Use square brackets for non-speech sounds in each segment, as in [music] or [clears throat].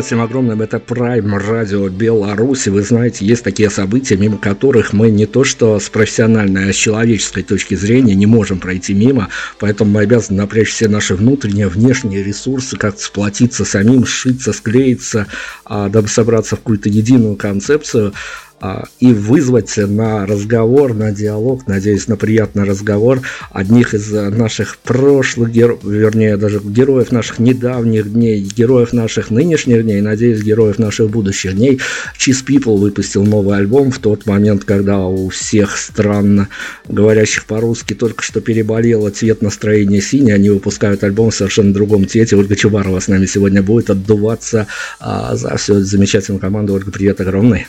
Привет всем огромным, это Prime Radio Беларуси. Вы знаете, есть такие события, мимо которых мы не то что с профессиональной, а с человеческой точки зрения не можем пройти мимо, поэтому мы обязаны напрячь все наши внутренние, внешние ресурсы, как сплотиться самим, сшиться, склеиться, а, дабы собраться в какую-то единую концепцию. А, и вызвать на разговор, на диалог, надеюсь, на приятный разговор одних из наших прошлых героев, вернее, даже героев наших недавних дней, героев наших нынешних дней, надеюсь, героев наших будущих дней. Cheese People выпустил новый альбом в тот момент, когда у всех странно говорящих по-русски только что переболело цвет настроения синий, они выпускают альбом в совершенно другом цвете. Ольга Чубарова с нами сегодня будет отдуваться а, за всю замечательную команду. Ольга, привет огромный.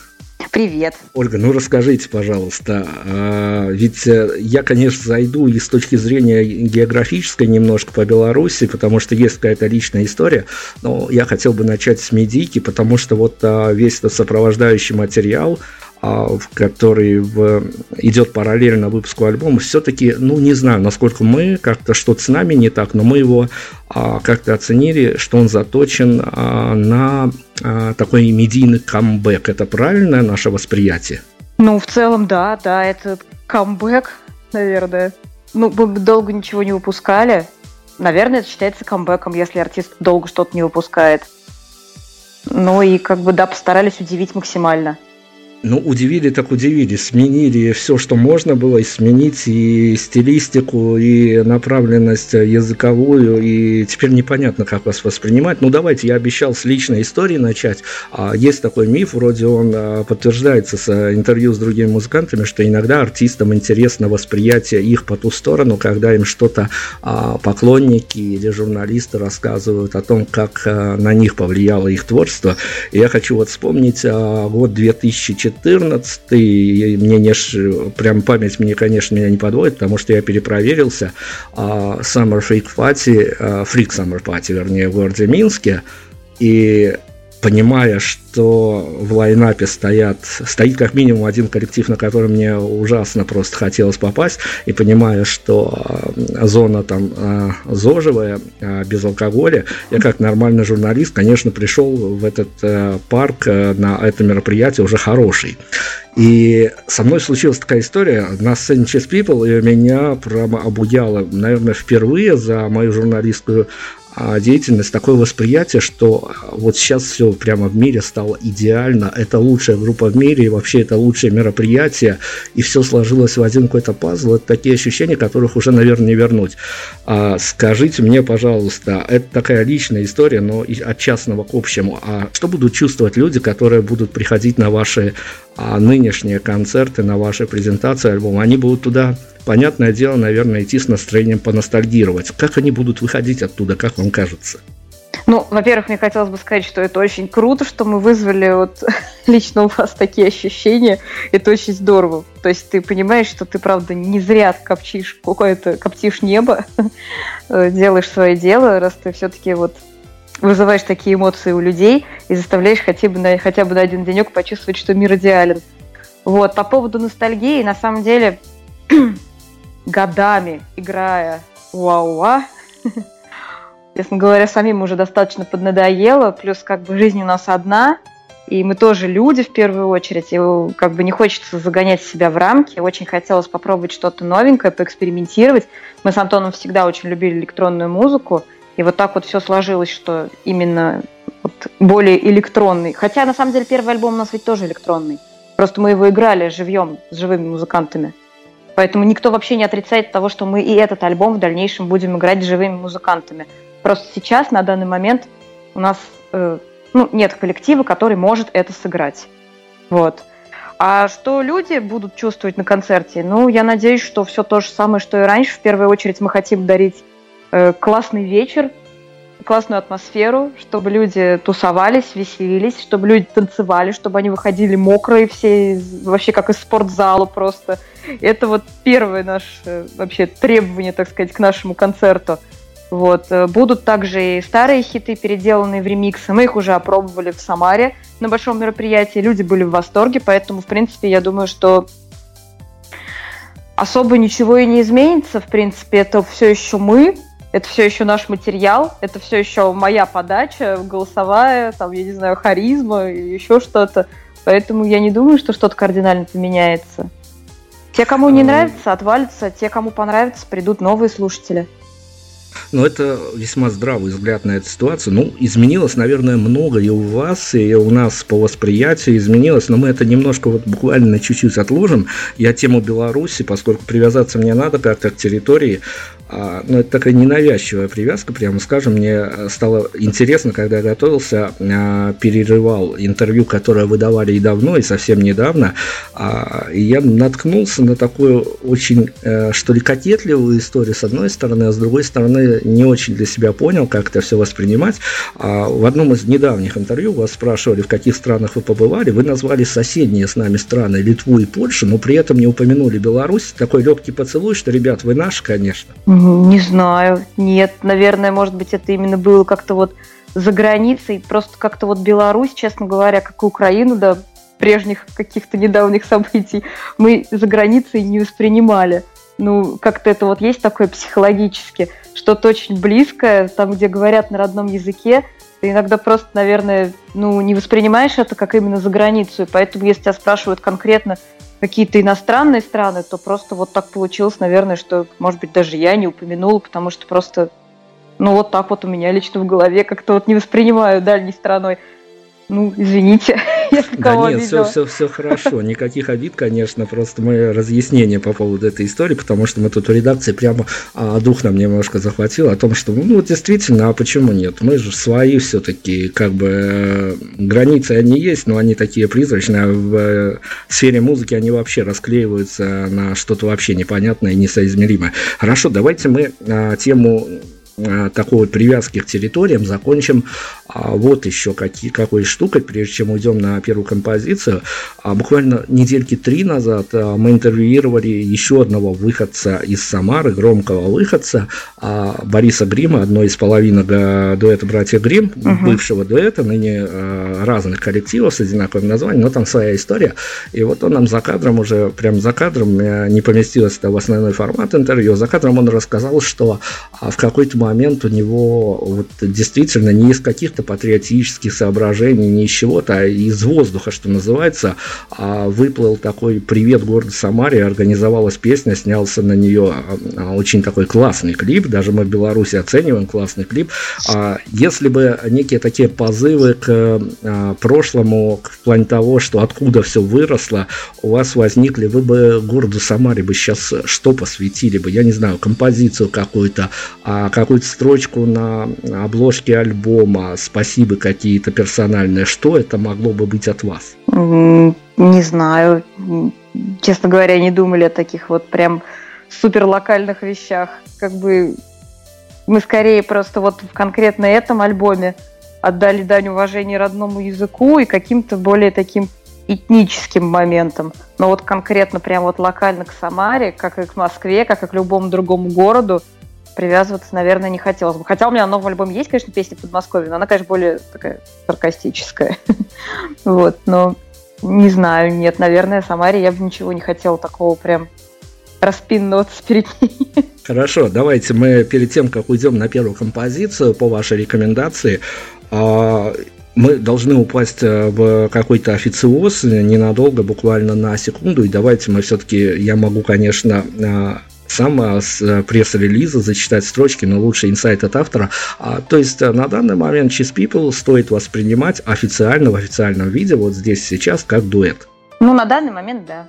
Привет. Ольга, ну расскажите, пожалуйста, а, ведь э, я, конечно, зайду и с точки зрения географической немножко по Беларуси, потому что есть какая-то личная история, но я хотел бы начать с медийки, потому что вот а, весь этот сопровождающий материал, а, который в, идет параллельно выпуску альбома, все-таки, ну, не знаю, насколько мы, как-то что-то с нами не так, но мы его а, как-то оценили, что он заточен а, на а, такой медийный камбэк. Это правильное наше восприятие? Ну, в целом, да, да, это камбэк, наверное. Ну, мы долго ничего не выпускали. Наверное, это считается камбэком, если артист долго что-то не выпускает. Ну и как бы, да, постарались удивить максимально. Ну, удивили так удивили. Сменили все, что можно было и сменить, и стилистику, и направленность языковую, и теперь непонятно, как вас воспринимать. Ну, давайте, я обещал с личной истории начать. А Есть такой миф, вроде он а, подтверждается с а, интервью с другими музыкантами, что иногда артистам интересно восприятие их по ту сторону, когда им что-то поклонники или журналисты рассказывают о том, как на них повлияло их творчество. И я хочу вот вспомнить год 2014 14 мне не, прям память мне, конечно, меня не подводит, потому что я перепроверился. А, Summer Freak Party, а, Freak Summer Party, вернее, в городе Минске. И понимая, что в лайнапе стоят, стоит как минимум один коллектив, на который мне ужасно просто хотелось попасть, и понимая, что э, зона там э, зожевая, э, без алкоголя, я как нормальный журналист, конечно, пришел в этот парк на это мероприятие уже хороший. И со мной случилась такая история на сцене Chess People, и меня прямо обуяло, наверное, впервые за мою журналистскую а, деятельность, такое восприятие, что вот сейчас все прямо в мире стало идеально, это лучшая группа в мире, и вообще это лучшее мероприятие, и все сложилось в один какой-то пазл, это такие ощущения, которых уже, наверное, не вернуть. А, скажите мне, пожалуйста, это такая личная история, но от частного к общему, а что будут чувствовать люди, которые будут приходить на ваши а, нынешние концерты, на ваши презентации альбома, они будут туда понятное дело, наверное, идти с настроением поностальгировать. Как они будут выходить оттуда, как вам кажется? Ну, во-первых, мне хотелось бы сказать, что это очень круто, что мы вызвали вот [laughs] лично у вас такие ощущения. Это очень здорово. То есть ты понимаешь, что ты, правда, не зря копчишь какое-то, коптишь небо, [laughs] делаешь свое дело, раз ты все-таки вот вызываешь такие эмоции у людей и заставляешь хотя бы на, хотя бы на один денек почувствовать, что мир идеален. Вот, по поводу ностальгии, на самом деле, [clears throat] годами играя уа-уа, [laughs] честно говоря, самим уже достаточно поднадоело, плюс как бы жизнь у нас одна, и мы тоже люди в первую очередь, и как бы не хочется загонять себя в рамки, очень хотелось попробовать что-то новенькое, поэкспериментировать. Мы с Антоном всегда очень любили электронную музыку, и вот так вот все сложилось, что именно вот более электронный. Хотя на самом деле первый альбом у нас ведь тоже электронный. Просто мы его играли живьем, с живыми музыкантами. Поэтому никто вообще не отрицает того, что мы и этот альбом в дальнейшем будем играть с живыми музыкантами. Просто сейчас, на данный момент, у нас э, ну, нет коллектива, который может это сыграть. Вот. А что люди будут чувствовать на концерте? Ну, я надеюсь, что все то же самое, что и раньше. В первую очередь мы хотим дарить э, классный вечер, классную атмосферу, чтобы люди тусовались, веселились, чтобы люди танцевали, чтобы они выходили мокрые все, вообще как из спортзала просто. Это вот первое наше вообще требование, так сказать, к нашему концерту. Вот. Э, будут также и старые хиты, переделанные в ремиксы. Мы их уже опробовали в Самаре на большом мероприятии. Люди были в восторге, поэтому, в принципе, я думаю, что особо ничего и не изменится. В принципе, это все еще мы, это все еще наш материал, это все еще моя подача, голосовая, там, я не знаю, харизма еще что-то. Поэтому я не думаю, что что-то кардинально поменяется. Те, кому не нравится, отвалятся, те, кому понравится, придут новые слушатели. Ну, это весьма здравый взгляд на эту ситуацию. Ну, изменилось, наверное, много и у вас, и у нас по восприятию изменилось, но мы это немножко вот буквально чуть-чуть отложим. Я тему Беларуси, поскольку привязаться мне надо как-то к территории, ну, это такая ненавязчивая привязка, прямо скажем. Мне стало интересно, когда я готовился, а, перерывал интервью, которое выдавали и давно, и совсем недавно, а, и я наткнулся на такую очень, э, что ли, кокетливую историю с одной стороны, а с другой стороны не очень для себя понял, как это все воспринимать. В одном из недавних интервью вас спрашивали, в каких странах вы побывали, вы назвали соседние с нами страны Литву и Польшу, но при этом не упомянули Беларусь. Такой легкий поцелуй, что, ребят, вы наши, конечно. Не знаю, нет, наверное, может быть, это именно было как-то вот за границей, просто как-то вот Беларусь, честно говоря, как и Украину, да, прежних каких-то недавних событий, мы за границей не воспринимали. Ну, как-то это вот есть такое психологически, что-то очень близкое, там, где говорят на родном языке, Ты иногда просто, наверное, ну, не воспринимаешь это как именно за границу, и поэтому, если тебя спрашивают конкретно какие-то иностранные страны, то просто вот так получилось, наверное, что, может быть, даже я не упомянула, потому что просто, ну, вот так вот у меня лично в голове как-то вот не воспринимаю дальней страной. Ну, извините, [laughs] если да кого нет, все, все, все хорошо, никаких обид, конечно, просто мы разъяснение по поводу этой истории, потому что мы тут в редакции прямо а, дух нам немножко захватил о том, что, ну, действительно, а почему нет? Мы же свои все-таки, как бы, э, границы они есть, но они такие призрачные, а в э, сфере музыки они вообще расклеиваются на что-то вообще непонятное и несоизмеримое. Хорошо, давайте мы а, тему такой вот привязки к территориям закончим а, вот еще какие, какой штукой, прежде чем уйдем на первую композицию. А, буквально недельки три назад а, мы интервьюировали еще одного выходца из Самары, громкого выходца, Бориса Грима, одной из половинок дуэта «Братья Грим», угу. бывшего дуэта, ныне а, разных коллективов с одинаковым названием, но там своя история. И вот он нам за кадром уже, прям за кадром, э, не поместилось это в основной формат интервью, за кадром он рассказал, что в какой-то момент у него вот действительно не из каких-то патриотических соображений, не из чего-то, а из воздуха, что называется, а выплыл такой «Привет, город Самаре», организовалась песня, снялся на нее а, очень такой классный клип, даже мы в Беларуси оцениваем классный клип. А если бы некие такие позывы к прошлому, в плане того, что откуда все выросло, у вас возникли, вы бы городу Самаре бы сейчас что посвятили бы, я не знаю, композицию какую-то, как какую-то строчку на обложке альбома, спасибо какие-то персональные, что это могло бы быть от вас? Не знаю. Честно говоря, не думали о таких вот прям супер локальных вещах. Как бы мы скорее просто вот в конкретно этом альбоме отдали дань уважения родному языку и каким-то более таким этническим моментом. Но вот конкретно прям вот локально к Самаре, как и к Москве, как и к любому другому городу, привязываться, наверное, не хотелось бы. Хотя у меня новый альбом есть, конечно, песня Подмосковье, но она, конечно, более такая саркастическая. [laughs] вот, но не знаю, нет, наверное, Самаре я бы ничего не хотела такого прям распинываться перед ней. [laughs] Хорошо, давайте мы перед тем, как уйдем на первую композицию, по вашей рекомендации, а, мы должны упасть э, в какой-то официоз ненадолго, буквально на секунду, и давайте мы все-таки, я могу, конечно, а, сам с э, пресс-релиза зачитать строчки, но лучше инсайт от автора. А, то есть э, на данный момент Cheese People стоит воспринимать официально, в официальном виде, вот здесь сейчас, как дуэт. Ну, на данный момент, да.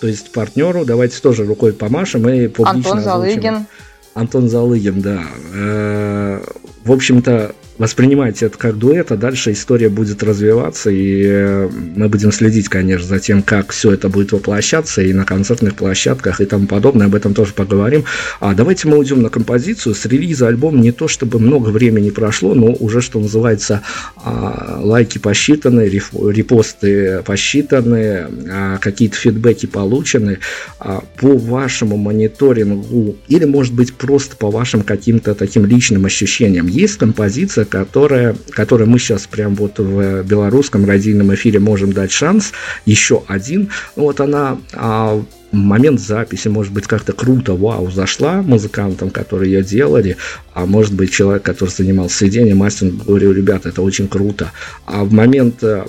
То есть партнеру давайте тоже рукой помашем и публично Антон Залыгин. Антон Залыгин, да. Э, в общем-то, воспринимайте это как дуэт, а дальше история будет развиваться, и э, мы будем следить, конечно, за тем, как все это будет воплощаться и на концертных площадках и тому подобное, об этом тоже поговорим. А давайте мы уйдем на композицию. С релиза альбома не то, чтобы много времени прошло, но уже, что называется, а, лайки посчитаны, репосты посчитаны, а, какие-то фидбэки получены. А, по вашему мониторингу или, может быть, просто по вашим каким-то таким личным ощущениям, есть композиция, которая, которой мы сейчас прям вот в белорусском радийном эфире можем дать шанс, еще один. Вот она а, момент записи, может быть, как-то круто, вау, зашла музыкантам, которые ее делали, а может быть, человек, который занимался сведением, мастер, говорил, ребята, это очень круто. А в момент э,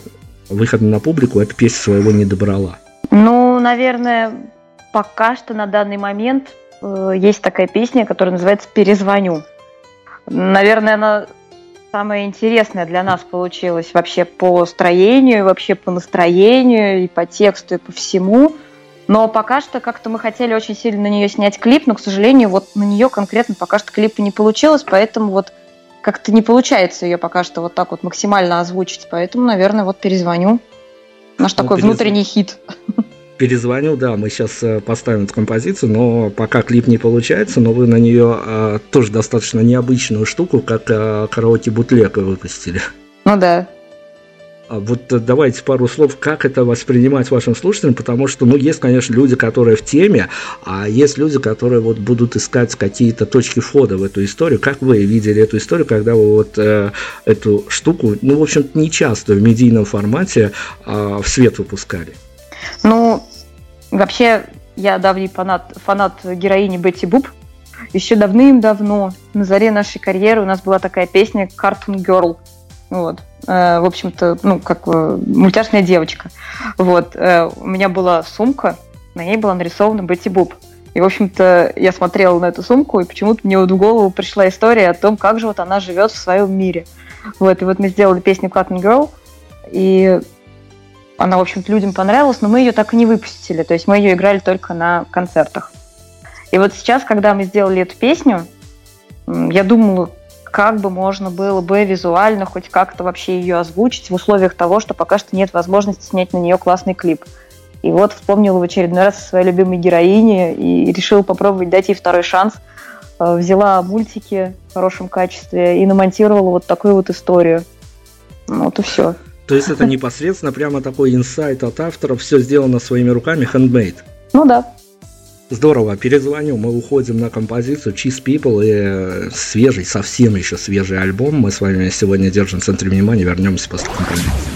выхода на публику эта песня своего не добрала. Ну, наверное, пока что на данный момент э, есть такая песня, которая называется «Перезвоню». Наверное, она самое интересное для нас получилось вообще по строению, вообще по настроению, и по тексту, и по всему. Но пока что как-то мы хотели очень сильно на нее снять клип, но, к сожалению, вот на нее конкретно пока что клипа не получилось, поэтому вот как-то не получается ее пока что вот так вот максимально озвучить. Поэтому, наверное, вот перезвоню. Наш ну, такой перезв... внутренний хит перезвонил, да, мы сейчас э, поставим эту композицию, но пока клип не получается, но вы на нее а, тоже достаточно необычную штуку, как а, караоке бутлека выпустили. Ну да. А вот давайте пару слов, как это воспринимать вашим слушателям, потому что, ну, есть, конечно, люди, которые в теме, а есть люди, которые вот будут искать какие-то точки входа в эту историю. Как вы видели эту историю, когда вы вот э, эту штуку, ну, в общем-то, не часто в медийном формате э, в свет выпускали? Ну, вообще, я давний фанат, фанат героини Бетти Буб. Еще давным-давно, на заре нашей карьеры, у нас была такая песня «Cartoon Girl». Вот. Э, в общем-то, ну, как мультяшная девочка. Вот. У меня была сумка, на ней была нарисована Бетти Буб. И, в общем-то, я смотрела на эту сумку, и почему-то мне вот в голову пришла история о том, как же вот она живет в своем мире. Вот, и вот мы сделали песню Cotton Girl, и она, в общем-то, людям понравилась, но мы ее так и не выпустили. То есть мы ее играли только на концертах. И вот сейчас, когда мы сделали эту песню, я думала, как бы можно было бы визуально хоть как-то вообще ее озвучить в условиях того, что пока что нет возможности снять на нее классный клип. И вот вспомнила в очередной раз о своей любимой героине и решила попробовать дать ей второй шанс. Э, взяла мультики в хорошем качестве и намонтировала вот такую вот историю. Ну, вот и все. То есть это непосредственно прямо такой инсайт от автора, все сделано своими руками, handmade. Ну да. Здорово, перезвоню, мы уходим на композицию Cheese People и э, свежий, совсем еще свежий альбом. Мы с вами сегодня держим в центре внимания, вернемся после композиции.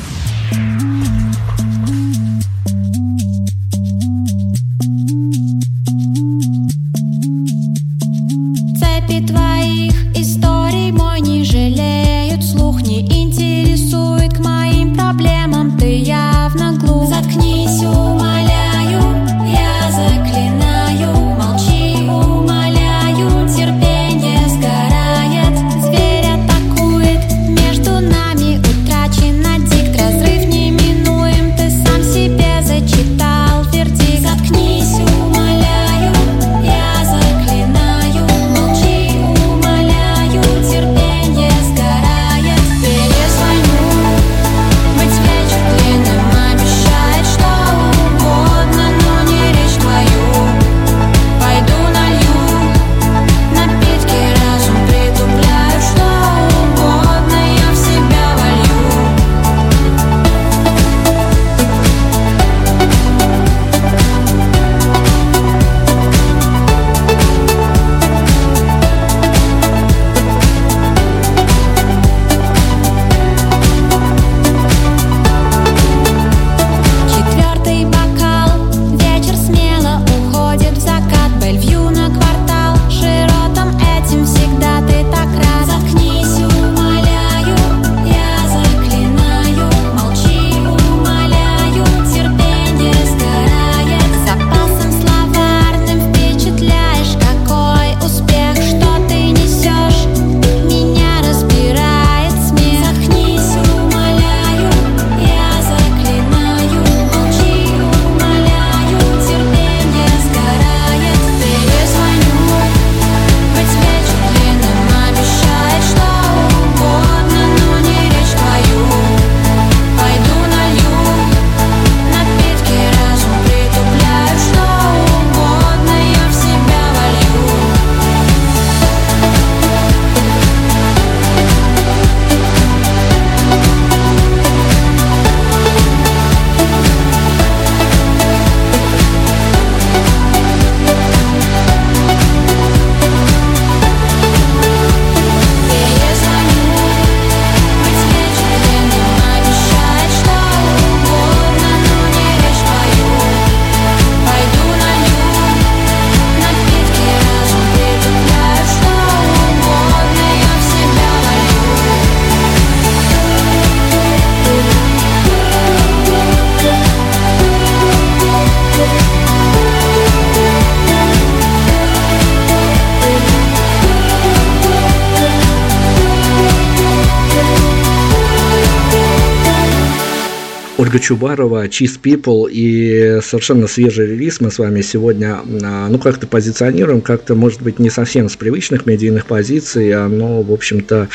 Ольга Чубарова, Cheese People и совершенно свежий релиз мы с вами сегодня, а, ну, как-то позиционируем, как-то, может быть, не совсем с привычных медийных позиций, но, в общем-то, а,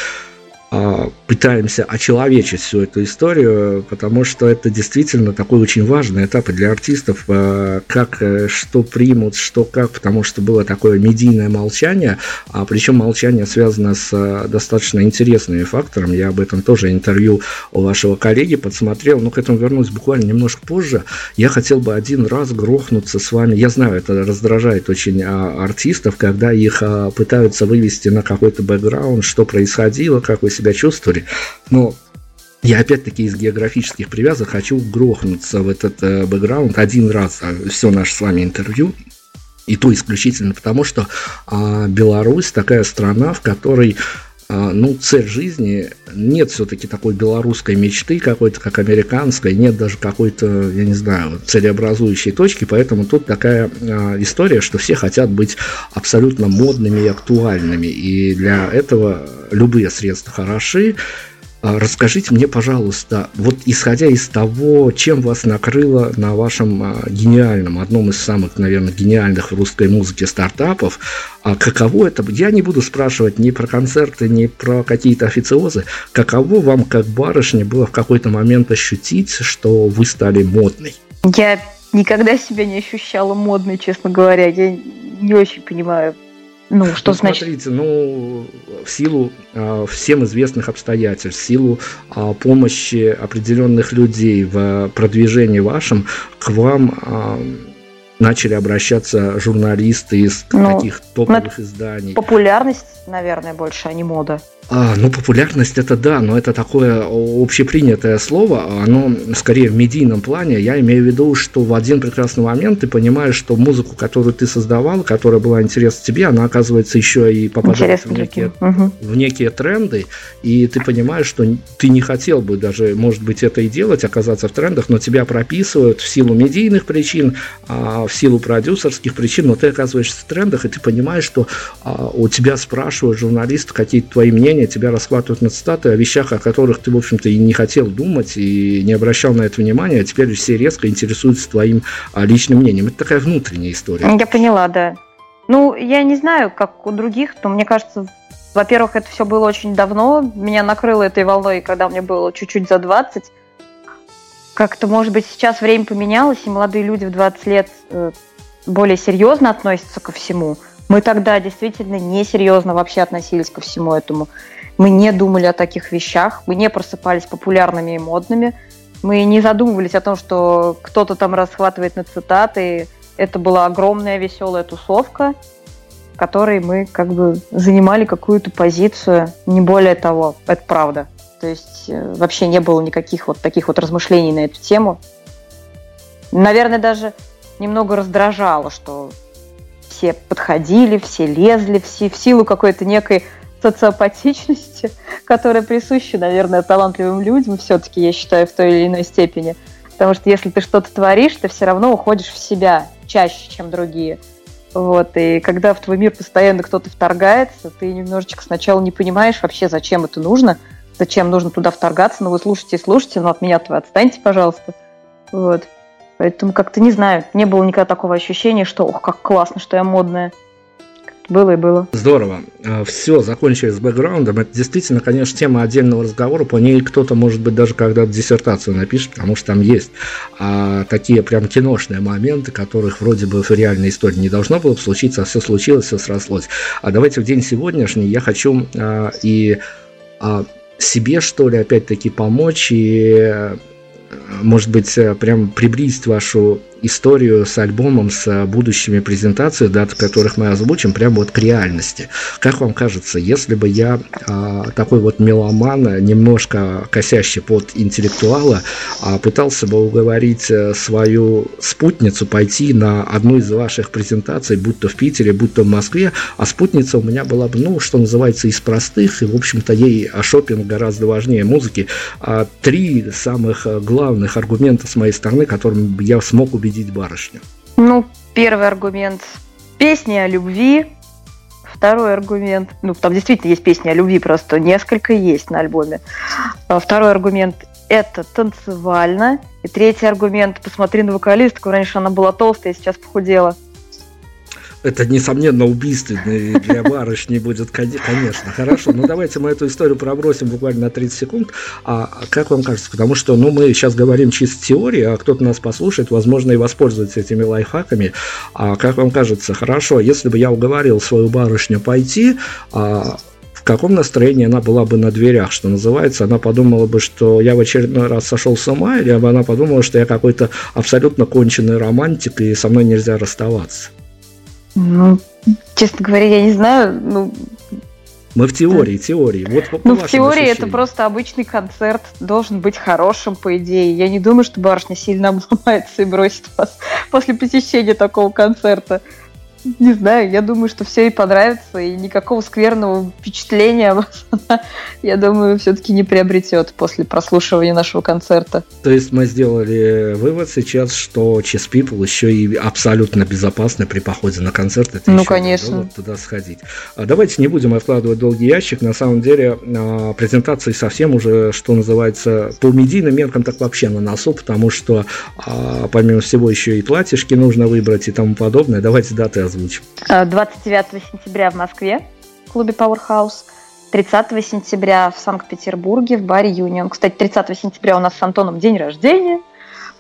пытаемся очеловечить всю эту историю, потому что это действительно такой очень важный этап для артистов, а, как, э, что примут, что как, потому что было такое медийное молчание, а причем молчание связано с э, достаточно интересными факторами, я об этом тоже интервью у вашего коллеги подсмотрел, но к этому вернусь буквально немножко позже, я хотел бы один раз грохнуться с вами, я знаю, это раздражает очень а, артистов, когда их пытаются вывести на какой-то бэкграунд, что происходило, как вы себя себя чувствовали. Но я опять-таки из географических привязок хочу грохнуться в этот э, бэкграунд один раз за все наше с вами интервью. И то исключительно потому, что э, Беларусь такая страна, в которой ну, цель жизни, нет все-таки такой белорусской мечты какой-то, как американской, нет даже какой-то, я не знаю, целеобразующей точки, поэтому тут такая а, история, что все хотят быть абсолютно модными и актуальными, и для этого любые средства хороши, а, расскажите мне, пожалуйста, вот исходя из того, чем вас накрыло на вашем а, гениальном, одном из самых, наверное, гениальных в русской музыке стартапов, а каково это, я не буду спрашивать ни про концерты, ни про какие-то официозы, каково вам, как барышне, было в какой-то момент ощутить, что вы стали модной? Я никогда себя не ощущала модной, честно говоря. Я не очень понимаю, ну, что ну, значит? Смотрите, ну, в силу э, всем известных обстоятельств, в силу э, помощи определенных людей в продвижении вашем, к вам э, начали обращаться журналисты из ну, таких топовых изданий. Популярность, наверное, больше, а не мода. А, ну, популярность это да, но это такое общепринятое слово, оно скорее в медийном плане. Я имею в виду, что в один прекрасный момент ты понимаешь, что музыку, которую ты создавал, которая была интересна тебе, она оказывается еще и попадает в некие, угу. в некие тренды, и ты понимаешь, что ты не хотел бы даже, может быть, это и делать, оказаться в трендах, но тебя прописывают в силу медийных причин, а, в силу продюсерских причин, но ты оказываешься в трендах, и ты понимаешь, что а, у тебя спрашивают журналисты какие-то твои мнения, мнение, тебя расхватывают на цитаты о вещах, о которых ты, в общем-то, и не хотел думать, и не обращал на это внимания, а теперь все резко интересуются твоим а, личным мнением. Это такая внутренняя история. Я поняла, да. Ну, я не знаю, как у других, но мне кажется, во-первых, это все было очень давно. Меня накрыло этой волной, когда мне было чуть-чуть за 20. Как-то, может быть, сейчас время поменялось, и молодые люди в 20 лет э, более серьезно относятся ко всему – мы тогда действительно несерьезно вообще относились ко всему этому. Мы не думали о таких вещах, мы не просыпались популярными и модными, мы не задумывались о том, что кто-то там расхватывает на цитаты. Это была огромная веселая тусовка, в которой мы как бы занимали какую-то позицию, не более того, это правда. То есть э, вообще не было никаких вот таких вот размышлений на эту тему. Наверное, даже немного раздражало, что все подходили, все лезли, все в силу какой-то некой социопатичности, [laughs] которая присуща, наверное, талантливым людям все-таки, я считаю, в той или иной степени. Потому что если ты что-то творишь, ты все равно уходишь в себя чаще, чем другие. Вот, и когда в твой мир постоянно кто-то вторгается, ты немножечко сначала не понимаешь вообще, зачем это нужно, зачем нужно туда вторгаться, но вы слушайте и слушайте, но от меня-то вы отстаньте, пожалуйста. Вот. Поэтому как-то не знаю, не было никогда такого ощущения, что ох, как классно, что я модная. Было и было. Здорово. А, Все, закончили с бэкграундом. Это действительно, конечно, тема отдельного разговора. По ней кто-то, может быть, даже когда-то диссертацию напишет, потому что там есть а, такие прям киношные моменты, которых вроде бы в реальной истории не должно было случиться, а все случилось, все срослось. А давайте в день сегодняшний я хочу а, и а, себе, что ли, опять-таки помочь и может быть, э, прям приблизить вашу историю с альбомом, с будущими презентациями, даты которых мы озвучим, прямо вот к реальности. Как вам кажется, если бы я а, такой вот меломан, немножко косящий под интеллектуала, а, пытался бы уговорить э, свою спутницу пойти на одну из ваших презентаций, будь то в Питере, будь то в Москве, а спутница у меня была бы, ну, что называется, из простых, и, в общем-то, ей шопинг гораздо важнее музыки. А, три самых э, главных аргумента с моей стороны, которыми я смог убедить убедить барышню? Ну, первый аргумент – песни о любви. Второй аргумент, ну, там действительно есть песни о любви, просто несколько есть на альбоме. А второй аргумент – это танцевально. И третий аргумент – посмотри на вокалистку, раньше она была толстая, сейчас похудела это, несомненно, убийственный для барышни будет, конечно. Хорошо, ну давайте мы эту историю пробросим буквально на 30 секунд. А как вам кажется? Потому что, ну, мы сейчас говорим чисто теории, а кто-то нас послушает, возможно, и воспользуется этими лайфхаками. А как вам кажется? Хорошо, если бы я уговорил свою барышню пойти, а, в каком настроении она была бы на дверях, что называется, она подумала бы, что я в очередной раз сошел с ума, или она подумала, что я какой-то абсолютно конченый романтик, и со мной нельзя расставаться. Ну, честно говоря, я не знаю. Ну, мы в теории, теории. Вот по, ну, в теории ощущениям. это просто обычный концерт, должен быть хорошим, по идее. Я не думаю, что барышня сильно [laughs] обломается и бросит вас [laughs] после посещения такого концерта. Не знаю, я думаю, что все ей понравится, и никакого скверного впечатления [laughs] я думаю, все-таки не приобретет после прослушивания нашего концерта. То есть мы сделали вывод сейчас, что Chess People еще и абсолютно безопасны при походе на концерт. Это ну, конечно. Туда сходить. А давайте не будем откладывать долгий ящик. На самом деле а, презентации совсем уже, что называется, по медийным меркам так вообще на носу, потому что а, помимо всего еще и платьишки нужно выбрать и тому подобное. Давайте даты озвучим. 29 сентября в Москве в клубе Powerhouse. 30 сентября в Санкт-Петербурге в баре Юнион. Кстати, 30 сентября у нас с Антоном день рождения,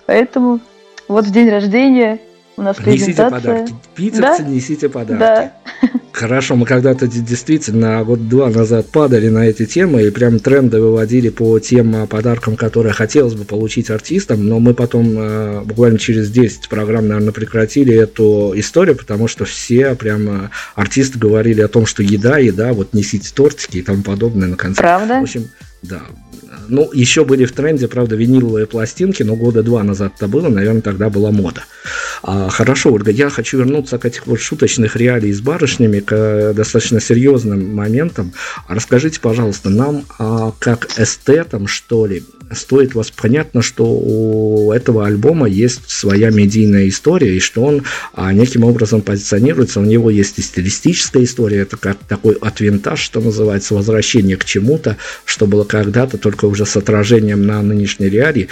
поэтому вот в день рождения у нас несите подарки. Питерцы, да? несите подарки. Да. Хорошо, мы когда-то действительно год-два назад падали на эти темы и прям тренды выводили по тем подаркам, которые хотелось бы получить артистам, но мы потом э, буквально через 10 программ, наверное, прекратили эту историю, потому что все прям э, артисты говорили о том, что еда, еда, вот несите тортики и тому подобное на концерт. Правда? В общем, да, ну, еще были в тренде, правда, виниловые пластинки, но года два назад это было, наверное, тогда была мода. А, хорошо, Ольга, я хочу вернуться к этих вот шуточных реалий с барышнями, к достаточно серьезным моментам. Расскажите, пожалуйста, нам, а, как эстетам, что ли, стоит вас понятно, что у этого альбома есть своя медийная история, и что он а, неким образом позиционируется, у него есть и стилистическая история, это как такой отвинтаж, что называется, возвращение к чему-то, что было когда-то, только уже с отражением на нынешней реалии.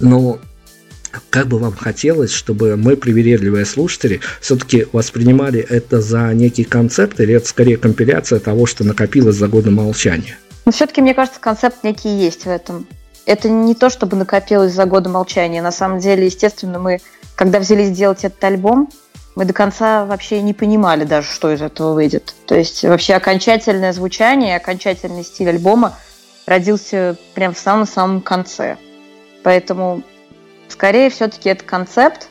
Но как бы вам хотелось, чтобы мы, привередливые слушатели, все-таки воспринимали это за некий концепт, или это скорее компиляция того, что накопилось за годы молчания? Но все-таки, мне кажется, концепт некий есть в этом это не то, чтобы накопилось за годы молчания. На самом деле, естественно, мы, когда взялись делать этот альбом, мы до конца вообще не понимали даже, что из этого выйдет. То есть вообще окончательное звучание, окончательный стиль альбома родился прямо в самом-самом конце. Поэтому, скорее, все-таки это концепт.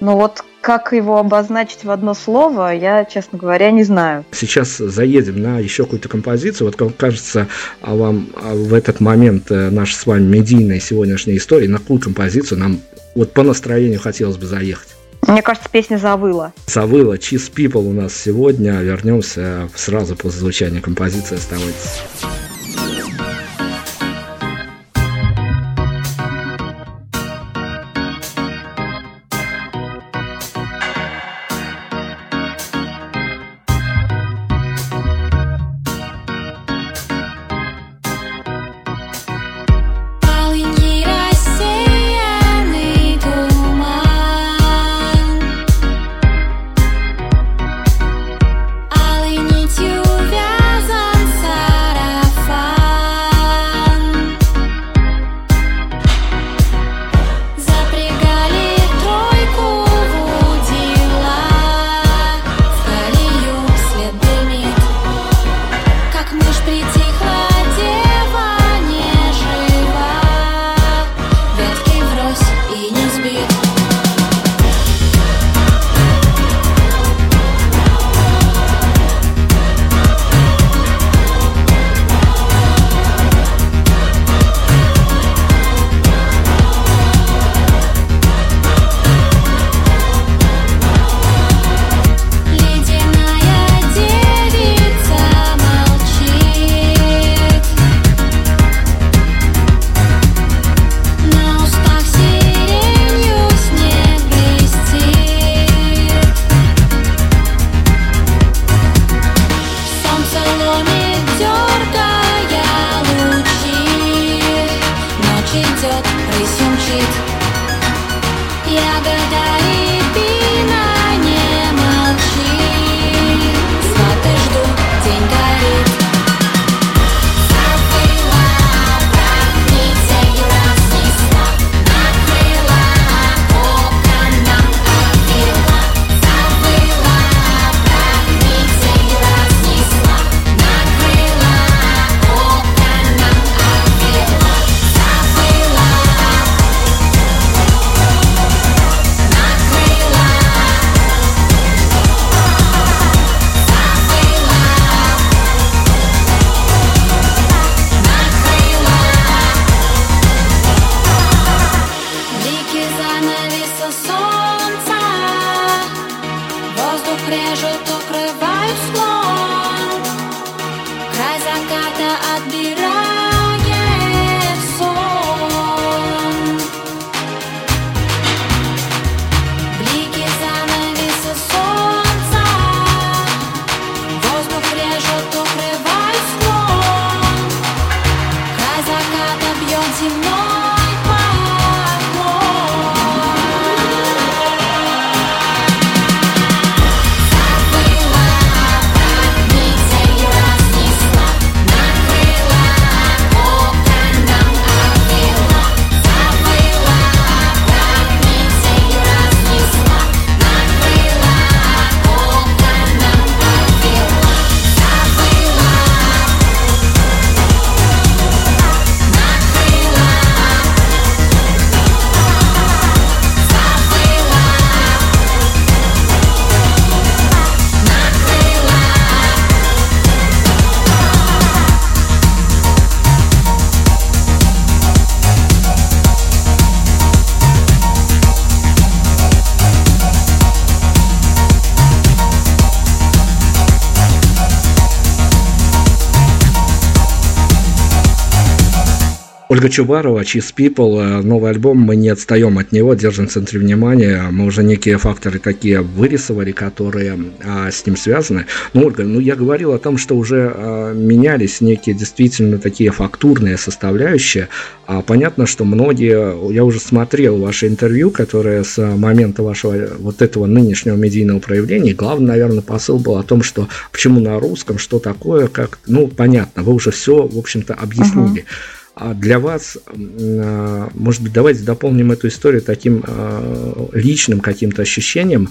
Но вот как его обозначить в одно слово, я, честно говоря, не знаю. Сейчас заедем на еще какую-то композицию. Вот как кажется а вам а в этот момент э, наша с вами медийная сегодняшняя история, на какую композицию нам вот по настроению хотелось бы заехать? Мне кажется, песня «Завыла». «Завыла». Cheese People у нас сегодня. Вернемся сразу после звучания композиции. Оставайтесь. Ольга Чубарова, Cheese People, э, новый альбом, мы не отстаем от него, держим в центре внимания, мы уже некие факторы такие вырисовали, которые а, с ним связаны. Ну, Ольга, ну я говорил о том, что уже а, менялись некие действительно такие фактурные составляющие, а понятно, что многие, я уже смотрел ваше интервью, которое с момента вашего вот этого нынешнего медийного проявления, главный, наверное, посыл был о том, что почему на русском, что такое, как, ну, понятно, вы уже все, в общем-то, объяснили. Uh-huh. А для вас, а, может быть, давайте дополним эту историю таким а, личным каким-то ощущением.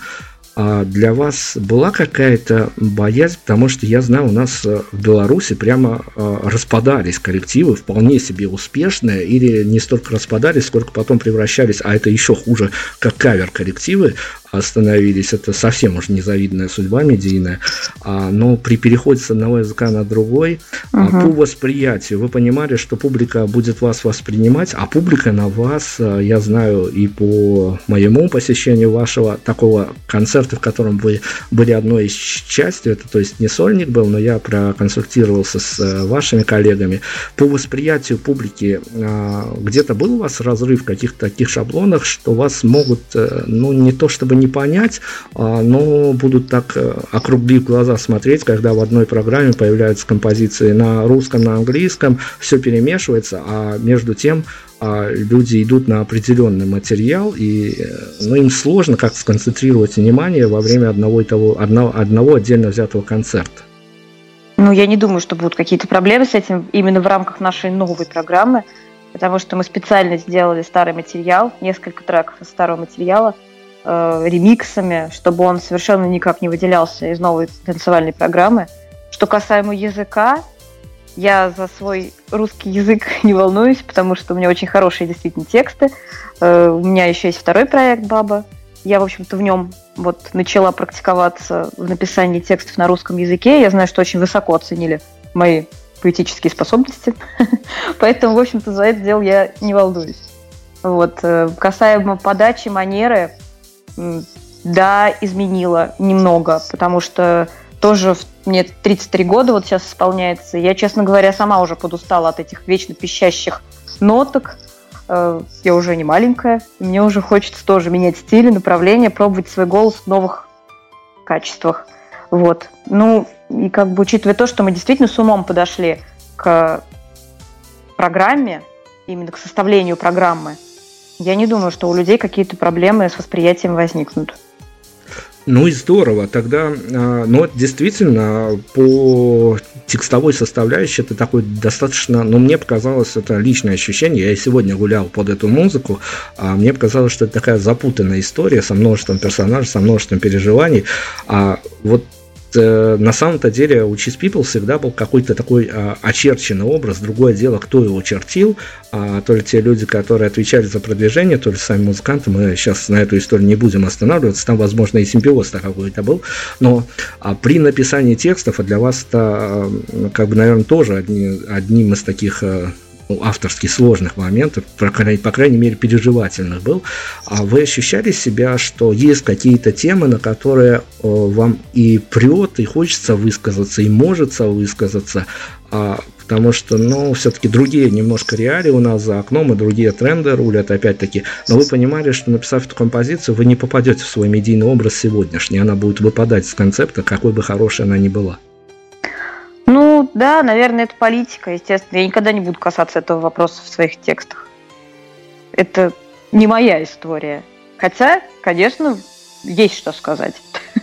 А для вас была какая-то боязнь, потому что я знаю, у нас в Беларуси прямо распадались коллективы, вполне себе успешные, или не столько распадались, сколько потом превращались, а это еще хуже, как кавер-коллективы, остановились. Это совсем уж незавидная судьба медийная. А, но при переходе с одного языка на другой, uh по восприятию, вы понимали, что публика будет вас воспринимать, а публика на вас, а, я знаю и по моему посещению вашего такого концерта, в котором вы были одной из частью, это то есть не сольник был, но я проконсультировался с э, вашими коллегами, по восприятию публики где-то был у вас разрыв в каких-то таких шаблонах, что вас могут, э, ну, не то чтобы не понять, а, но будут так э, округлив глаза смотреть, когда в одной программе появляются композиции на русском, на английском, все перемешивается, а между тем а, люди идут на определенный материал, и э, ну, им сложно как-то сконцентрировать внимание во время одного, и того, одного, одного отдельно взятого концерта. Ну, я не думаю, что будут какие-то проблемы с этим именно в рамках нашей новой программы, потому что мы специально сделали старый материал, несколько треков из старого материала – э, ремиксами, чтобы он совершенно никак не выделялся из новой танцевальной программы. Что касаемо языка, я за свой русский язык [laughs] не волнуюсь, потому что у меня очень хорошие действительно тексты. Э, у меня еще есть второй проект «Баба». Я, в общем-то, в нем вот начала практиковаться в написании текстов на русском языке. Я знаю, что очень высоко оценили мои поэтические способности. [laughs] Поэтому, в общем-то, за это дело я не волнуюсь. Вот. Э, касаемо подачи, манеры, да, изменила немного, потому что тоже мне 33 года вот сейчас исполняется. Я, честно говоря, сама уже подустала от этих вечно пищащих ноток. Э, я уже не маленькая. Мне уже хочется тоже менять стиль, направление, пробовать свой голос в новых качествах. Вот. Ну, и как бы учитывая то, что мы действительно с умом подошли к программе, именно к составлению программы, я не думаю, что у людей какие-то проблемы с восприятием возникнут. Ну и здорово. Тогда, а, ну действительно, по текстовой составляющей это такой достаточно, ну мне показалось, это личное ощущение. Я и сегодня гулял под эту музыку, а мне показалось, что это такая запутанная история со множеством персонажей, со множеством переживаний. А вот Э, на самом-то деле у Cheese People всегда был какой-то такой а, очерченный образ. Другое дело, кто его чертил. А, то ли те люди, которые отвечали за продвижение, то ли сами музыканты. Мы сейчас на эту историю не будем останавливаться. Там, возможно, и симбиоз-то какой-то был. Но а, при написании текстов, а для вас это, как бы, наверное, тоже одни, одним из таких авторски сложных моментов, по крайней, по крайней мере, переживательных был, а вы ощущали себя, что есть какие-то темы, на которые э, вам и прет, и хочется высказаться, и может высказаться, а, потому что, ну, все-таки другие немножко реалии у нас за окном, и другие тренды рулят, опять-таки, но вы понимали, что написав эту композицию, вы не попадете в свой медийный образ сегодняшний, она будет выпадать из концепта, какой бы хорошей она ни была. Ну, да, наверное, это политика, естественно. Я никогда не буду касаться этого вопроса в своих текстах. Это не моя история. Хотя, конечно, есть что сказать.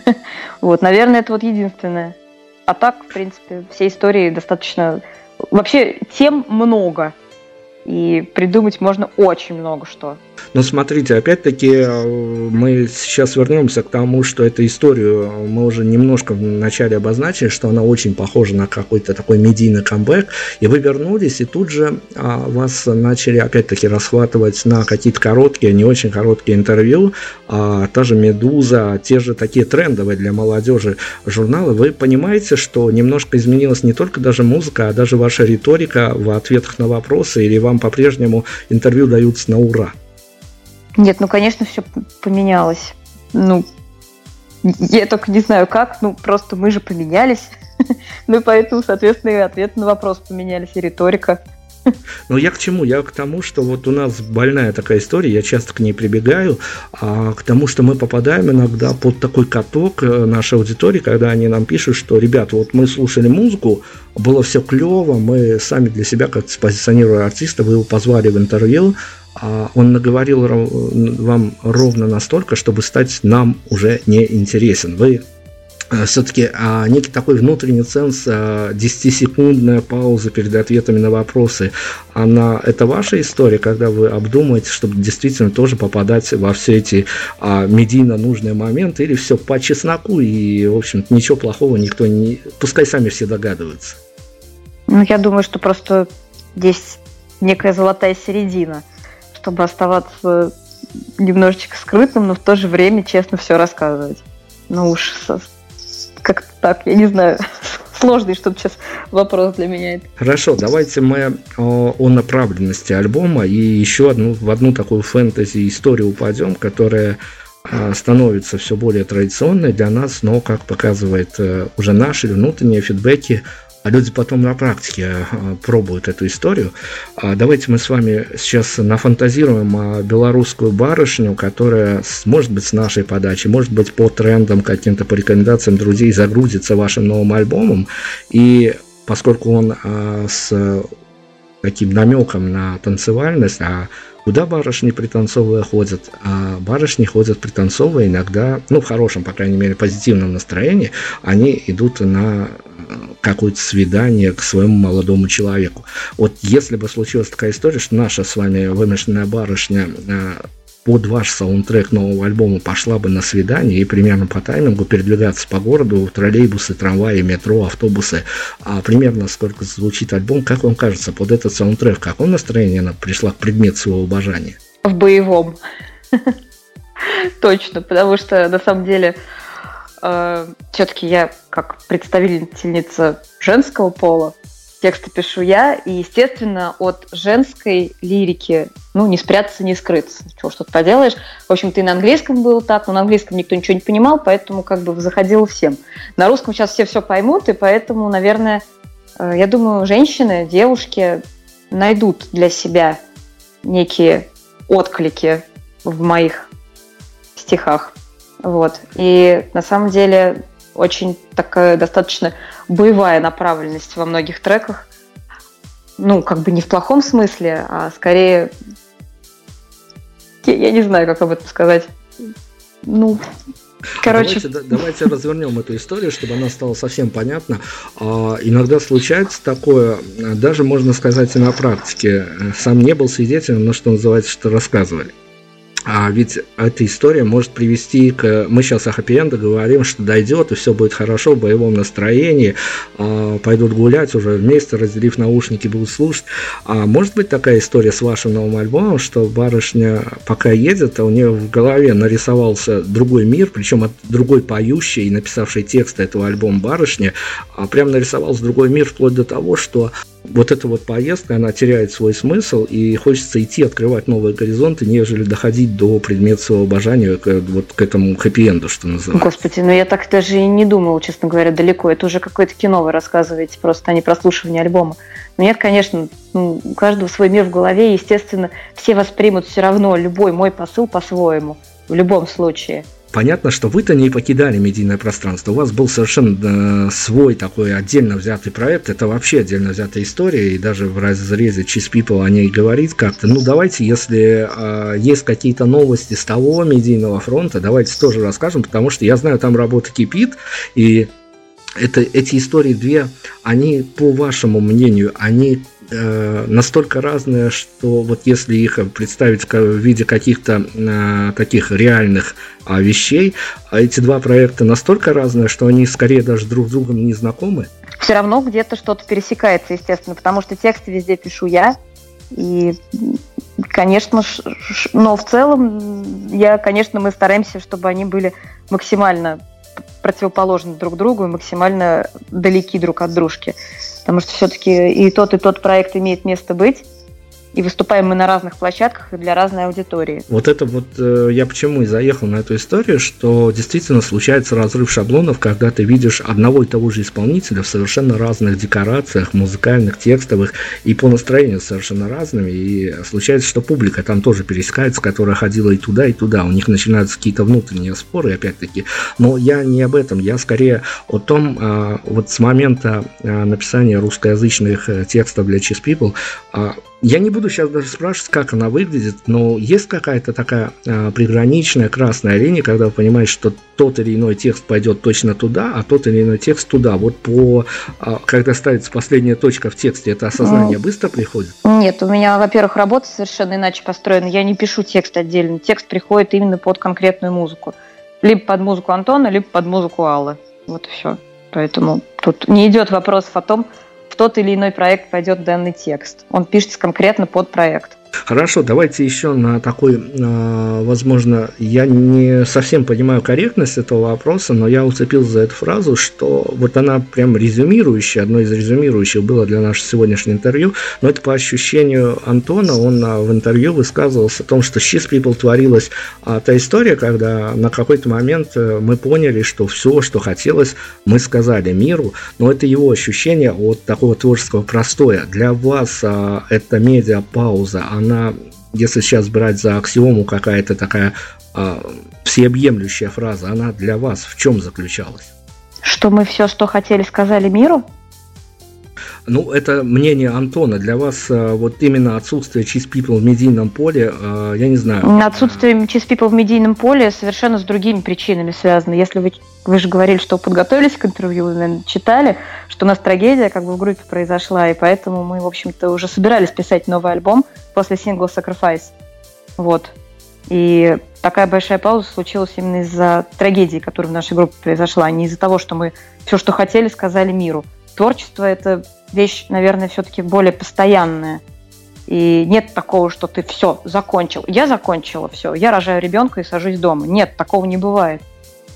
[laughs] Вот, наверное, это вот единственное. А так, в принципе, все истории достаточно... Вообще, тем много. И придумать можно очень много что. Но смотрите, опять-таки э, мы сейчас вернемся к тому, что эту историю мы уже немножко в начале обозначили, что она очень похожа на какой-то такой медийный камбэк, и вы вернулись, и тут же а, вас начали опять-таки расхватывать на какие-то короткие, не очень короткие интервью, а, та же «Медуза», те же такие трендовые для молодежи журналы. Вы понимаете, что немножко изменилась не только даже музыка, а даже ваша риторика в ответах на вопросы, или вам по-прежнему интервью даются на ура? Нет, ну, конечно, все поменялось. Ну, я только не знаю как, ну, просто мы же поменялись. [laughs] ну, и поэтому, соответственно, и ответ на вопрос поменялись, и риторика. [laughs] Но я к чему? Я к тому, что вот у нас больная такая история, я часто к ней прибегаю, а к тому, что мы попадаем иногда под такой каток э, нашей аудитории, когда они нам пишут, что, ребята, вот мы слушали музыку, было все клево, мы сами для себя, как позиционируя артиста, вы его позвали в интервью, а он наговорил вам ровно настолько, чтобы стать нам уже не интересен. Вы все-таки а, некий такой внутренний ценз, а, 10-секундная пауза перед ответами на вопросы, она, это ваша история, когда вы обдумаете, чтобы действительно тоже попадать во все эти а, медийно нужные моменты, или все по чесноку, и, в общем ничего плохого никто не... Пускай сами все догадываются. Ну, я думаю, что просто здесь некая золотая середина, чтобы оставаться немножечко скрытым, но в то же время честно все рассказывать. Ну уж как-то так, я не знаю. [laughs] Сложный что-то сейчас вопрос для меня. Хорошо, давайте мы о, о направленности альбома и еще одну, в одну такую фэнтези историю упадем, которая а, становится все более традиционной для нас, но, как показывает э, уже наши внутренние фидбэки, люди потом на практике э, пробуют эту историю. А давайте мы с вами сейчас нафантазируем белорусскую барышню, которая, может быть, с нашей подачи, может быть, по трендам, каким-то по рекомендациям друзей загрузится вашим новым альбомом. И поскольку он а, с таким намеком на танцевальность, а куда барышни пританцовывая ходят, а барышни ходят пританцовывая иногда, ну, в хорошем, по крайней мере, позитивном настроении, они идут на какое-то свидание к своему молодому человеку. Вот если бы случилась такая история, что наша с вами вымышленная барышня э, под ваш саундтрек нового альбома пошла бы на свидание и примерно по таймингу передвигаться по городу, троллейбусы, трамваи, метро, автобусы, а примерно сколько звучит альбом, как вам кажется, под этот саундтрек, в каком настроении она пришла к предмету своего обожания? В боевом. [laughs] Точно, потому что на самом деле э, все-таки я как представительница женского пола, тексты пишу я, и, естественно, от женской лирики, ну, не спрятаться, не скрыться. Чего что-то поделаешь. В общем-то, и на английском было так, но на английском никто ничего не понимал, поэтому как бы заходило всем. На русском сейчас все все поймут, и поэтому, наверное, э, я думаю, женщины, девушки найдут для себя некие отклики в моих стихах. Вот. И на самом деле очень такая достаточно боевая направленность во многих треках. Ну, как бы не в плохом смысле, а скорее... Я не знаю, как об этом сказать. Ну, Короче. Давайте, давайте развернем эту историю, чтобы она стала совсем понятна. А, иногда случается такое, даже можно сказать и на практике. Сам не был свидетелем, но что называется, что рассказывали. А ведь эта история может привести к... Мы сейчас о хэппи говорим, что дойдет, и все будет хорошо в боевом настроении, а, пойдут гулять уже вместе, разделив наушники, будут слушать. А может быть такая история с вашим новым альбомом, что барышня пока едет, а у нее в голове нарисовался другой мир, причем от другой поющей и написавшей текст этого альбома барышни, а прям нарисовался другой мир вплоть до того, что вот эта вот поездка, она теряет свой смысл, и хочется идти открывать новые горизонты, нежели доходить до предмета своего обожания, к, вот к этому хэппи-энду, что называется. Господи, ну я так даже и не думала, честно говоря, далеко. Это уже какое-то кино вы рассказываете, просто а не прослушивание альбома. Но нет, конечно, ну, у каждого свой мир в голове, естественно, все воспримут все равно любой мой посыл по-своему, в любом случае. Понятно, что вы-то не покидали медийное пространство. У вас был совершенно э, свой такой отдельно взятый проект. Это вообще отдельно взятая история. И даже в разрезе Cheese People о ней говорить как-то. Ну, давайте, если э, есть какие-то новости с того медийного фронта, давайте тоже расскажем, потому что я знаю, там работа кипит. И это, эти истории две, они, по вашему мнению, они э, настолько разные, что вот если их представить в виде каких-то э, таких реальных э, вещей, а эти два проекта настолько разные, что они скорее даже друг с другом не знакомы? Все равно где-то что-то пересекается, естественно, потому что тексты везде пишу я, и Конечно, но в целом, я, конечно, мы стараемся, чтобы они были максимально противоположны друг другу и максимально далеки друг от дружки. Потому что все-таки и тот, и тот проект имеет место быть. И выступаем мы на разных площадках и для разной аудитории. Вот это вот э, я почему и заехал на эту историю, что действительно случается разрыв шаблонов, когда ты видишь одного и того же исполнителя в совершенно разных декорациях, музыкальных, текстовых, и по настроению совершенно разными, и случается, что публика там тоже пересекается, которая ходила и туда, и туда, у них начинаются какие-то внутренние споры, опять-таки, но я не об этом, я скорее о том, э, вот с момента э, написания русскоязычных э, текстов для Cheese People, э, я не буду сейчас даже спрашивать, как она выглядит, но есть какая-то такая э, приграничная красная линия, когда вы понимаете, что тот или иной текст пойдет точно туда, а тот или иной текст туда. Вот по, э, когда ставится последняя точка в тексте, это осознание ну, быстро приходит? Нет, у меня, во-первых, работа совершенно иначе построена. Я не пишу текст отдельно. Текст приходит именно под конкретную музыку. Либо под музыку Антона, либо под музыку Аллы. Вот и все. Поэтому тут не идет вопросов о том, в тот или иной проект пойдет данный текст. Он пишется конкретно под проект. Хорошо, давайте еще на такой, а, возможно, я не совсем понимаю корректность этого вопроса, но я уцепил за эту фразу, что вот она прям резюмирующая, одно из резюмирующих было для нашего сегодняшнего интервью, но это по ощущению Антона, он а, в интервью высказывался о том, что Cheese People творилась а, та история, когда на какой-то момент э, мы поняли, что все, что хотелось, мы сказали миру, но это его ощущение от такого творческого простоя. Для вас это медиа-пауза, она, если сейчас брать за аксиому какая-то такая э, всеобъемлющая фраза, она для вас в чем заключалась? Что мы все, что хотели, сказали миру? Ну, это мнение Антона. Для вас э, вот именно отсутствие Cheese People в медийном поле, э, я не знаю. Отсутствие Cheese People в медийном поле совершенно с другими причинами связано. Если вы, вы же говорили, что подготовились к интервью, наверное, читали, что у нас трагедия как бы в группе произошла, и поэтому мы, в общем-то, уже собирались писать новый альбом после сингла Sacrifice. Вот. И такая большая пауза случилась именно из-за трагедии, которая в нашей группе произошла, а не из-за того, что мы все, что хотели, сказали миру. Творчество – это вещь, наверное, все-таки более постоянная. И нет такого, что ты все закончил. Я закончила все, я рожаю ребенка и сажусь дома. Нет, такого не бывает.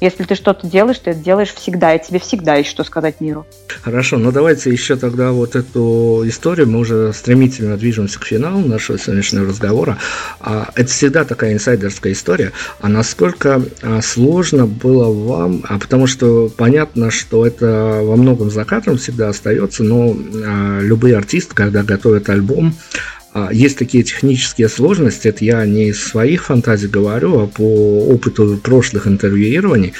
Если ты что-то делаешь, ты это делаешь всегда, и тебе всегда есть что сказать миру. Хорошо, ну давайте еще тогда вот эту историю, мы уже стремительно движемся к финалу нашего сегодняшнего разговора. А, это всегда такая инсайдерская история. А насколько а, сложно было вам, а потому что понятно, что это во многом закатом всегда остается, но любые артисты, когда готовят альбом, а, есть такие технические сложности, это я не из своих фантазий говорю, а по опыту прошлых интервьюирований.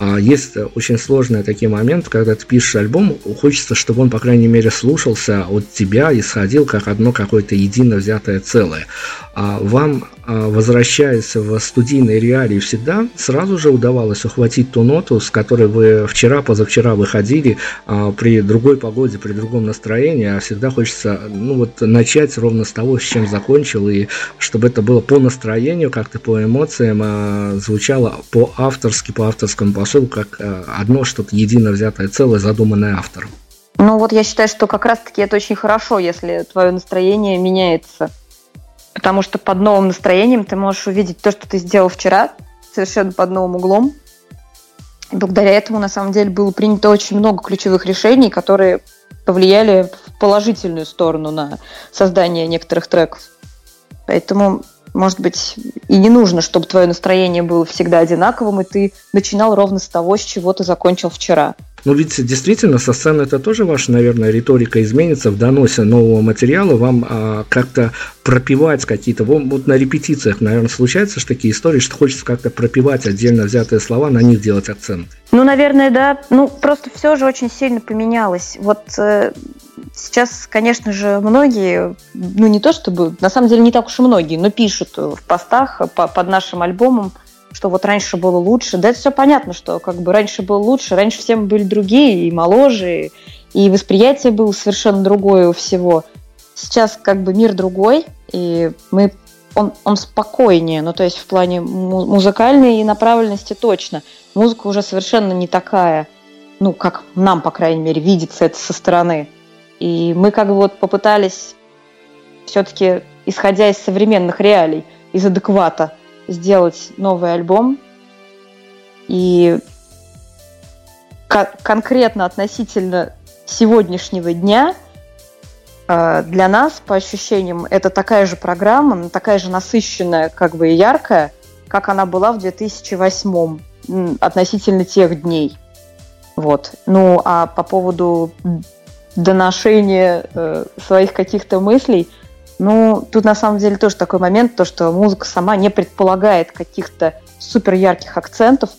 А есть очень сложные такие моменты, когда ты пишешь альбом, хочется, чтобы он, по крайней мере, слушался от тебя и сходил как одно какое-то едино взятое целое. А вам а, возвращаясь в студийные реалии всегда, сразу же удавалось ухватить ту ноту, с которой вы вчера, позавчера выходили а, при другой погоде, при другом настроении, а всегда хочется ну, вот, начать ровно с того, с чем закончил, и чтобы это было по настроению, как-то по эмоциям, а, звучало по-авторски, по авторскому посылу, как одно что-то едино взятое целое, задуманное автором. Ну вот я считаю, что как раз-таки это очень хорошо, если твое настроение меняется Потому что под новым настроением ты можешь увидеть то, что ты сделал вчера, совершенно под новым углом. И благодаря этому, на самом деле, было принято очень много ключевых решений, которые повлияли в положительную сторону на создание некоторых треков. Поэтому, может быть, и не нужно, чтобы твое настроение было всегда одинаковым, и ты начинал ровно с того, с чего ты закончил вчера. Но ведь действительно со сцены это тоже ваша, наверное, риторика изменится в доносе нового материала, вам а, как-то пропивать какие-то, вот на репетициях, наверное, случаются же такие истории, что хочется как-то пропивать отдельно взятые слова, на них делать акцент. Ну, наверное, да. Ну, просто все же очень сильно поменялось. Вот э, сейчас, конечно же, многие, ну не то чтобы, на самом деле не так уж и многие, но пишут в постах по, под нашим альбомом, что вот раньше было лучше. Да это все понятно, что как бы раньше было лучше, раньше все мы были другие и моложе, и восприятие было совершенно другое у всего. Сейчас как бы мир другой, и мы он, он спокойнее, ну то есть в плане музыкальной направленности точно. Музыка уже совершенно не такая, ну как нам, по крайней мере, видится это со стороны. И мы как бы вот попытались все-таки, исходя из современных реалий, из адеквата, сделать новый альбом. И конкретно относительно сегодняшнего дня э, для нас, по ощущениям, это такая же программа, такая же насыщенная, как бы и яркая, как она была в 2008 относительно тех дней. Вот. Ну, а по поводу доношения э, своих каких-то мыслей, ну, тут на самом деле тоже такой момент, то, что музыка сама не предполагает каких-то супер ярких акцентов,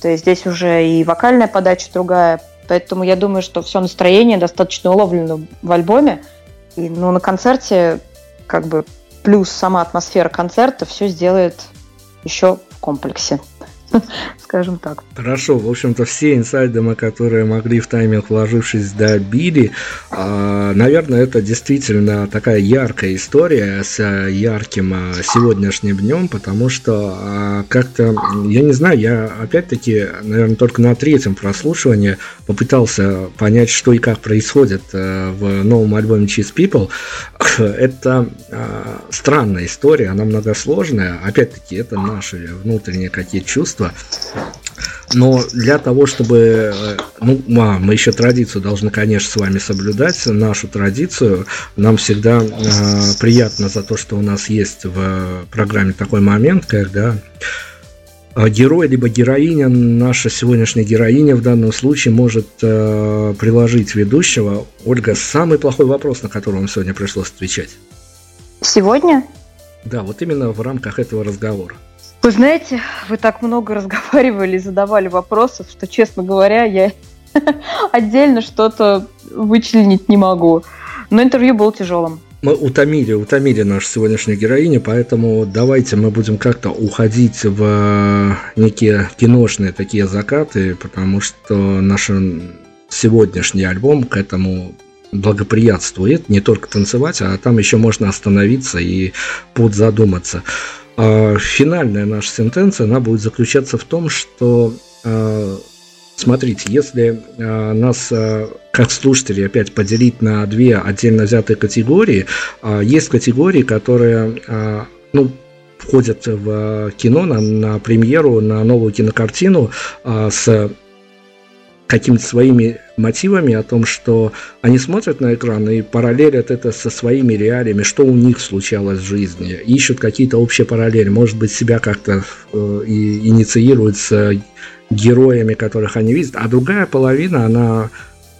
то есть здесь уже и вокальная подача другая, поэтому я думаю, что все настроение достаточно уловлено в альбоме, и ну, на концерте как бы плюс сама атмосфера концерта все сделает еще в комплексе. [laughs] скажем так. Хорошо, в общем-то, все инсайды мы, которые могли в тайминг вложившись, добили. А, наверное, это действительно такая яркая история с ярким а, сегодняшним днем, потому что а, как-то, я не знаю, я опять-таки, наверное, только на третьем прослушивании попытался понять, что и как происходит в новом альбоме Cheese People. [laughs] Это странная история, она многосложная. Опять-таки, это наши внутренние какие-то чувства, искусства. Но для того, чтобы... Э, ну, а, мы еще традицию должны, конечно, с вами соблюдать, нашу традицию. Нам всегда э, приятно за то, что у нас есть в программе такой момент, когда э, герой либо героиня, наша сегодняшняя героиня в данном случае может э, приложить ведущего. Ольга, самый плохой вопрос, на который вам сегодня пришлось отвечать. Сегодня? Да, вот именно в рамках этого разговора. Вы знаете, вы так много [laughs] разговаривали, задавали вопросов, что, честно говоря, я [laughs] отдельно что-то вычленить не могу. Но интервью было тяжелым. Мы утомили, утомили нашу сегодняшнюю героиню, поэтому давайте мы будем как-то уходить в некие киношные такие закаты, потому что наш сегодняшний альбом к этому благоприятствует, не только танцевать, а там еще можно остановиться и подзадуматься. А финальная наша сентенция, она будет заключаться в том, что а, Смотрите, если э, нас э, как слушателей опять поделить на две отдельно взятые категории, э, есть категории, которые э, ну, входят в кино на, на премьеру, на новую кинокартину э, с какими-то своими мотивами, о том, что они смотрят на экран и параллелят это со своими реалиями, что у них случалось в жизни, ищут какие-то общие параллели, может быть, себя как-то э, инициируют с героями, которых они видят, а другая половина, она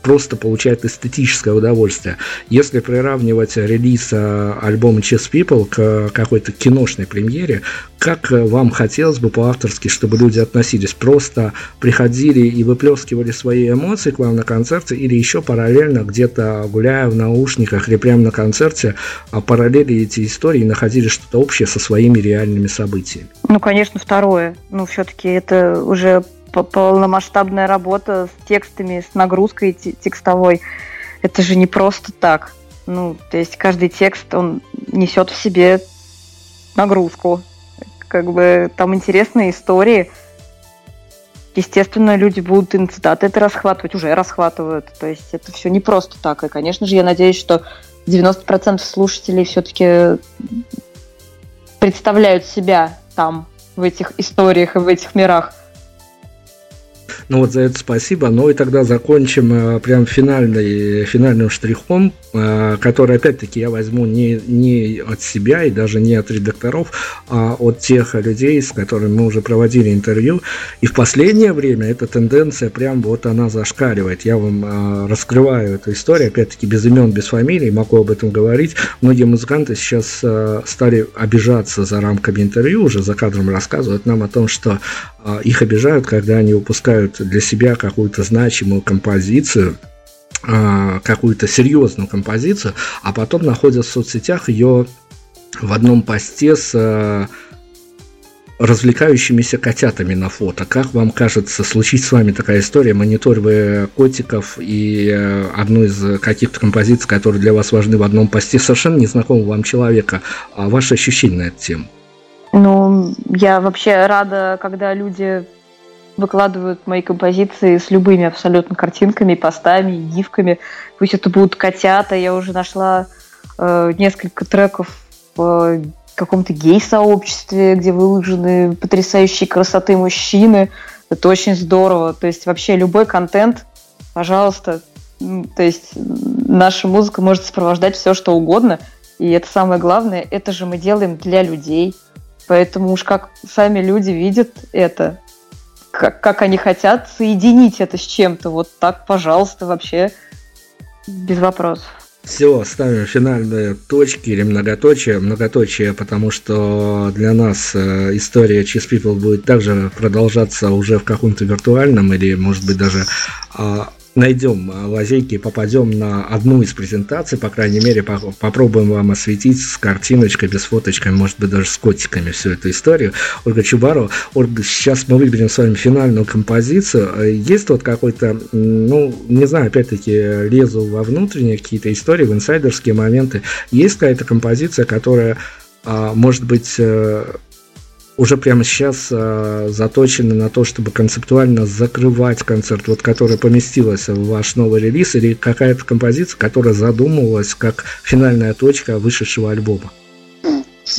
просто получает эстетическое удовольствие. Если приравнивать релиз э, альбома Chess People к какой-то киношной премьере, как э, вам хотелось бы по-авторски, чтобы люди относились? Просто приходили и выплескивали свои эмоции к вам на концерте или еще параллельно где-то гуляя в наушниках или прямо на концерте а параллели эти истории и находили что-то общее со своими реальными событиями? Ну, конечно, второе. Ну, все-таки это уже полномасштабная работа с текстами, с нагрузкой текстовой. Это же не просто так. Ну, то есть каждый текст, он несет в себе нагрузку. Как бы там интересные истории. Естественно, люди будут и цитаты это расхватывать, уже расхватывают. То есть это все не просто так. И, конечно же, я надеюсь, что 90% слушателей все-таки представляют себя там, в этих историях и в этих мирах – ну вот за это спасибо. Ну и тогда закончим э, прям финальный, финальным штрихом, э, который опять-таки я возьму не, не от себя и даже не от редакторов, а от тех людей, с которыми мы уже проводили интервью. И в последнее время эта тенденция прям вот она зашкаливает. Я вам э, раскрываю эту историю, опять-таки без имен, без фамилий, могу об этом говорить. Многие музыканты сейчас стали обижаться за рамками интервью, уже за кадром рассказывают нам о том, что их обижают, когда они выпускают для себя какую-то значимую композицию, а, какую-то серьезную композицию, а потом находят в соцсетях ее в одном посте с а, развлекающимися котятами на фото. Как вам кажется, случится с вами такая история, монитор вы котиков и а, одну из каких-то композиций, которые для вас важны в одном посте совершенно незнакомого вам человека, а ваши ощущения на эту тему? Ну, я вообще рада, когда люди выкладывают мои композиции с любыми абсолютно картинками, постами, гифками. Пусть это будут котята. Я уже нашла э, несколько треков в каком-то гей-сообществе, где выложены потрясающие красоты мужчины. Это очень здорово. То есть вообще любой контент, пожалуйста. То есть наша музыка может сопровождать все, что угодно. И это самое главное, это же мы делаем для людей. Поэтому уж как сами люди видят это, как, как они хотят соединить это с чем-то, вот так, пожалуйста, вообще без вопросов. Все, ставим финальные точки или многоточие. Многоточие, потому что для нас э, история Cheese People будет также продолжаться уже в каком-то виртуальном или, может быть, даже а, найдем а, лазейки, попадем на одну из презентаций, по крайней мере, по попробуем вам осветить с картиночкой, без фоточкой, может быть, даже с котиками всю эту историю. Ольга Чубарова. Ольга, сейчас мы выберем с вами финальную композицию. Есть вот какой-то, ну, не знаю, опять-таки, лезу во внутренние какие-то истории, в инсайдерские моменты. Есть какая-то композиция, которая а, может быть, э, уже прямо сейчас э, заточены на то, чтобы концептуально закрывать концерт, вот которая поместилась в ваш новый релиз, или какая-то композиция, которая задумывалась как финальная точка вышедшего альбома?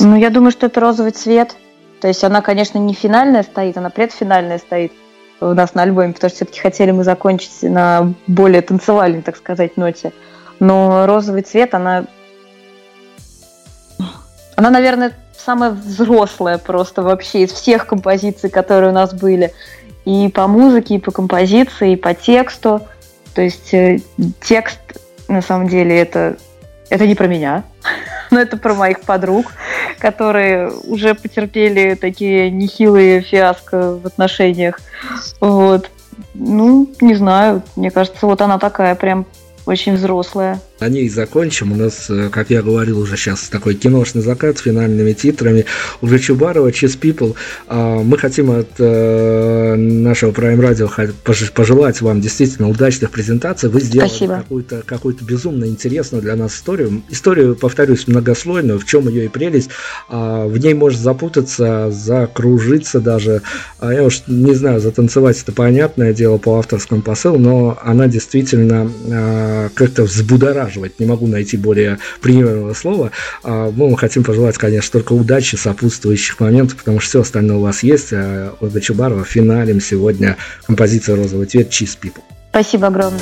Ну, я думаю, что это розовый цвет. То есть она, конечно, не финальная стоит, она предфинальная стоит у нас на альбоме, потому что все-таки хотели мы закончить на более танцевальной, так сказать, ноте. Но розовый цвет, она... Она, наверное, самая взрослая просто вообще из всех композиций, которые у нас были. И по музыке, и по композиции, и по тексту. То есть э, текст, на самом деле, это, это не про меня, [laughs] но это про моих подруг, которые уже потерпели такие нехилые фиаско в отношениях. Вот. Ну, не знаю, мне кажется, вот она такая прям очень взрослая. На ней закончим. У нас, э, как я говорил, уже сейчас такой киношный закат с финальными титрами. У Чубарова Cheese People. А, мы хотим от э, нашего Prime Radio пожелать вам действительно удачных презентаций. Вы сделали какую-то какую безумно интересную для нас историю. Историю, повторюсь, многослойную. В чем ее и прелесть. А, в ней может запутаться, закружиться даже. А, я уж не знаю, затанцевать это понятное дело по авторскому посылу, но она действительно как-то взбудораживать. Не могу найти более примерного слова. А, мы вам хотим пожелать, конечно, только удачи, сопутствующих моментов, потому что все остальное у вас есть. А Ольга Чубарова финалем сегодня композиция «Розовый цвет» Cheese People. Спасибо огромное.